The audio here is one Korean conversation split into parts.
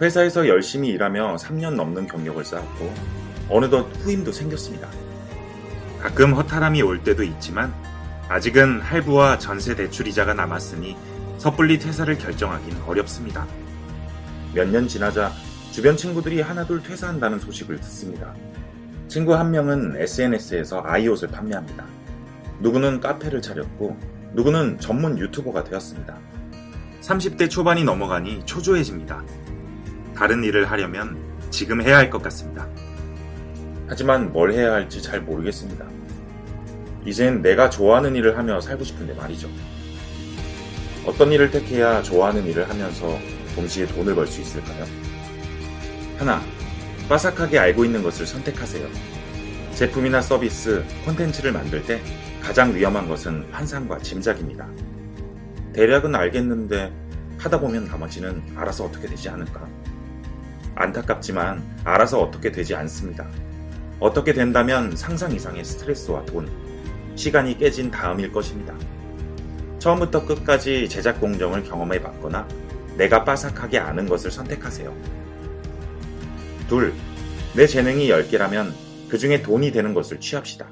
회사에서 열심히 일하며 3년 넘는 경력을 쌓았고 어느덧 후임도 생겼습니다. 가끔 허탈함이 올 때도 있지만 아직은 할부와 전세 대출 이자가 남았으니 섣불리 퇴사를 결정하긴 어렵습니다. 몇 년 지나자 주변 친구들이 하나둘 퇴사한다는 소식을 듣습니다. 친구 한 명은 SNS에서 아이옷을 판매합니다. 누구는 카페를 차렸고 누구는 전문 유튜버가 되었습니다. 30대 초반이 넘어가니 초조해집니다. 다른 일을 하려면 지금 해야 할 것 같습니다. 하지만 뭘 해야 할지 잘 모르겠습니다. 이젠 내가 좋아하는 일을 하며 살고 싶은데 말이죠. 어떤 일을 택해야 좋아하는 일을 하면서 동시에 돈을 벌 수 있을까요? 하나, 빠삭하게 알고 있는 것을 선택하세요. 제품이나 서비스, 콘텐츠를 만들 때 가장 위험한 것은 환상과 짐작입니다. 대략은 알겠는데 하다 보면 나머지는 알아서 어떻게 되지 않을까? 안타깝지만 알아서 어떻게 되지 않습니다. 어떻게 된다면 상상 이상의 스트레스와 돈, 시간이 깨진 다음일 것입니다. 처음부터 끝까지 제작 공정을 경험해 봤거나 내가 빠삭하게 아는 것을 선택하세요. 둘, 내 재능이 10개라면 그 중에 돈이 되는 것을 취합시다.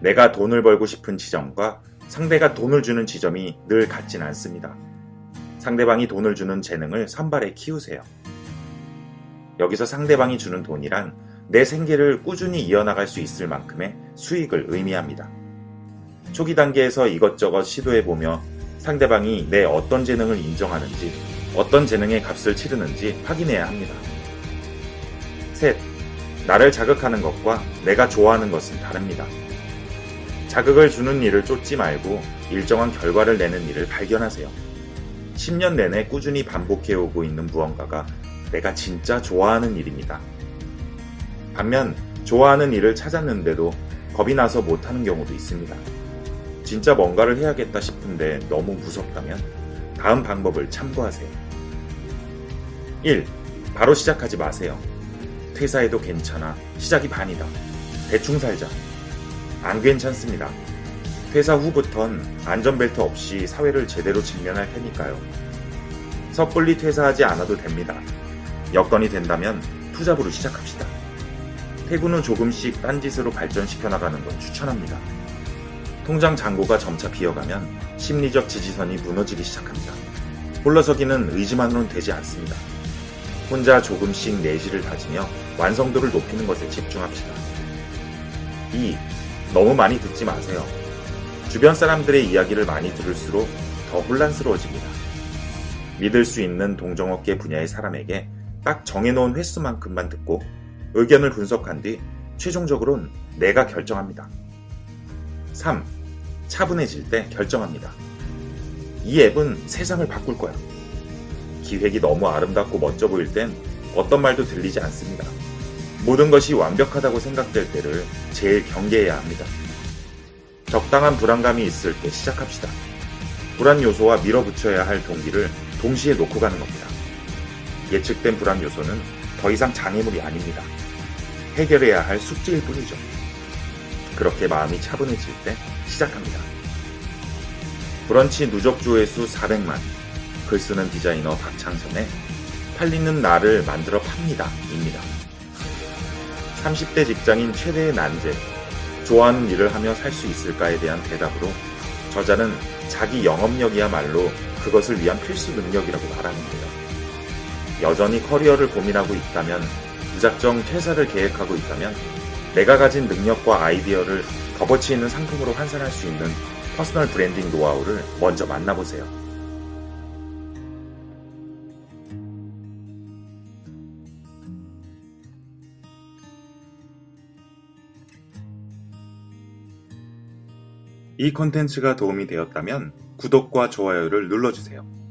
내가 돈을 벌고 싶은 지점과 상대가 돈을 주는 지점이 늘 같진 않습니다. 상대방이 돈을 주는 재능을 선발해 키우세요. 여기서 상대방이 주는 돈이란 내 생계를 꾸준히 이어나갈 수 있을 만큼의 수익을 의미합니다. 초기 단계에서 이것저것 시도해보며 상대방이 내 어떤 재능을 인정하는지, 어떤 재능의 값을 치르는지 확인해야 합니다. 셋, 나를 자극하는 것과 내가 좋아하는 것은 다릅니다. 자극을 주는 일을 쫓지 말고 일정한 결과를 내는 일을 발견하세요. 10년 내내 꾸준히 반복해오고 있는 무언가가 내가 진짜 좋아하는 일입니다. 반면 좋아하는 일을 찾았는데도 겁이 나서 못하는 경우도 있습니다. 진짜 뭔가를 해야겠다 싶은데 너무 무섭다면 다음 방법을 참고하세요. 1. 바로 시작하지 마세요. 퇴사해도 괜찮아. 시작이 반이다. 대충 살자. 안 괜찮습니다. 퇴사 후부턴 안전벨트 없이 사회를 제대로 직면할 테니까요. 섣불리 퇴사하지 않아도 됩니다. 여건이 된다면 투잡으로 시작합시다. 후 조금씩 딴짓으로 발전시켜 나가는 건 추천합니다. 통장 잔고가 점차 비어가면 심리적 지지선이 무너지기 시작합니다. 홀러서기는 의지만으로는 되지 않습니다. 혼자 조금씩 내실을 다지며 완성도를 높이는 것에 집중합시다. 2. 너무 많이 듣지 마세요. 주변 사람들의 이야기를 많이 들을수록 더 혼란스러워집니다. 믿을 수 있는 동정업계 분야의 사람에게 딱 정해놓은 횟수만큼만 듣고 의견을 분석한 뒤 최종적으로는 내가 결정합니다. 3. 차분해질 때 결정합니다. 이 앱은 세상을 바꿀 거야. 기획이 너무 아름답고 멋져 보일 땐 어떤 말도 들리지 않습니다. 모든 것이 완벽하다고 생각될 때를 제일 경계해야 합니다. 적당한 불안감이 있을 때 시작합시다. 불안 요소와 밀어붙여야 할 동기를 동시에 놓고 가는 겁니다. 예측된 불안 요소는 더 이상 장애물이 아닙니다. 해결해야 할 숙제일 뿐이죠. 그렇게 마음이 차분해질 때 시작합니다. 브런치 누적 조회수 400만, 글 쓰는 디자이너 박창선의 팔리는 나를 만들어 팝니다. 입니다. 30대 직장인 최대의 난제, 좋아하는 일을 하며 살 수 있을까에 대한 대답으로 저자는 자기 영업력이야말로 그것을 위한 필수 능력이라고 말하는데요. 여전히 커리어를 고민하고 있다면, 무작정 퇴사를 계획하고 있다면, 내가 가진 능력과 아이디어를 값어치 있는 상품으로 환산할 수 있는 personal branding 노하우를 먼저 만나보세요. 이 컨텐츠가 도움이 되었다면 구독과 좋아요를 눌러주세요.